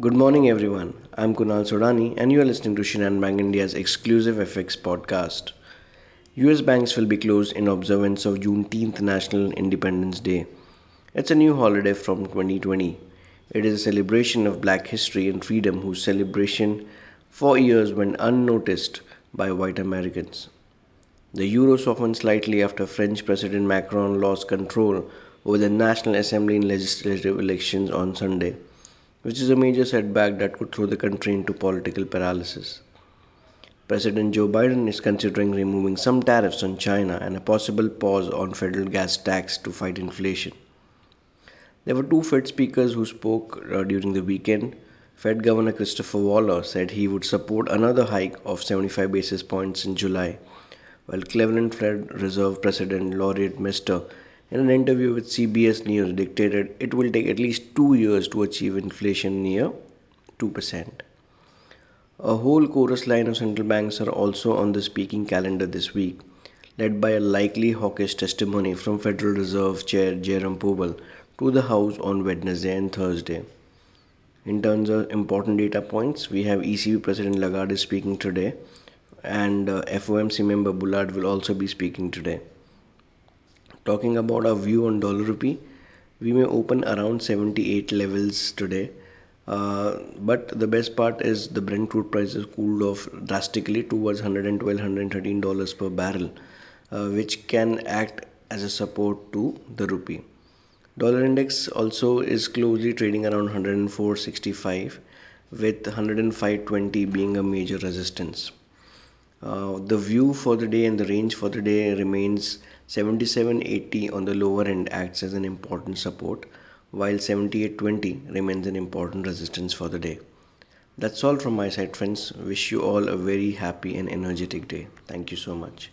Good morning, everyone. I'm Kunal Sodani, and you are listening to Shinhan Bank India's exclusive FX podcast. US banks will be closed in observance of Juneteenth National Independence Day. It's a new holiday from 2020. It is a celebration of black history and freedom whose celebration for years went unnoticed by white Americans. The euro softened slightly after French President Macron lost control over the National Assembly in legislative elections on Sunday which is a major setback that could throw the country into political paralysis. President Joe Biden is considering removing some tariffs on China and a possible pause on federal gas tax to fight inflation. There were two Fed speakers who spoke uh, during the weekend. Fed Governor Christopher Waller said he would support another hike of 75 basis points in July, while Cleveland Fed Reserve President Loretta Mester in an interview with CBS News dictated it will take at least two years to achieve inflation near 2%. A whole chorus line of central banks are also on the speaking calendar this week, led by a likely hawkish testimony from Federal Reserve Chair Jerome Powell to the House on Wednesday and Thursday. In terms of important data points, we have ECB President Lagarde speaking today, and uh, FOMC member Bullard will also be speaking today talking about our view on dollar rupee we may open around 78 levels today. Uh, but the best part is the Brent crude price has cooled off drastically towards 112 113 dollars per barrel uh, which can act as a support to the rupee. Dollar index also is closely trading around 104.65 with 105.20 being a major resistance. Uh, the view for the day and the range for the day remains 77.80 on the lower end acts as an important support while 78.20 remains an important resistance for the day. That's all from my side friends. Wish you all a very happy and energetic day. Thank you so much.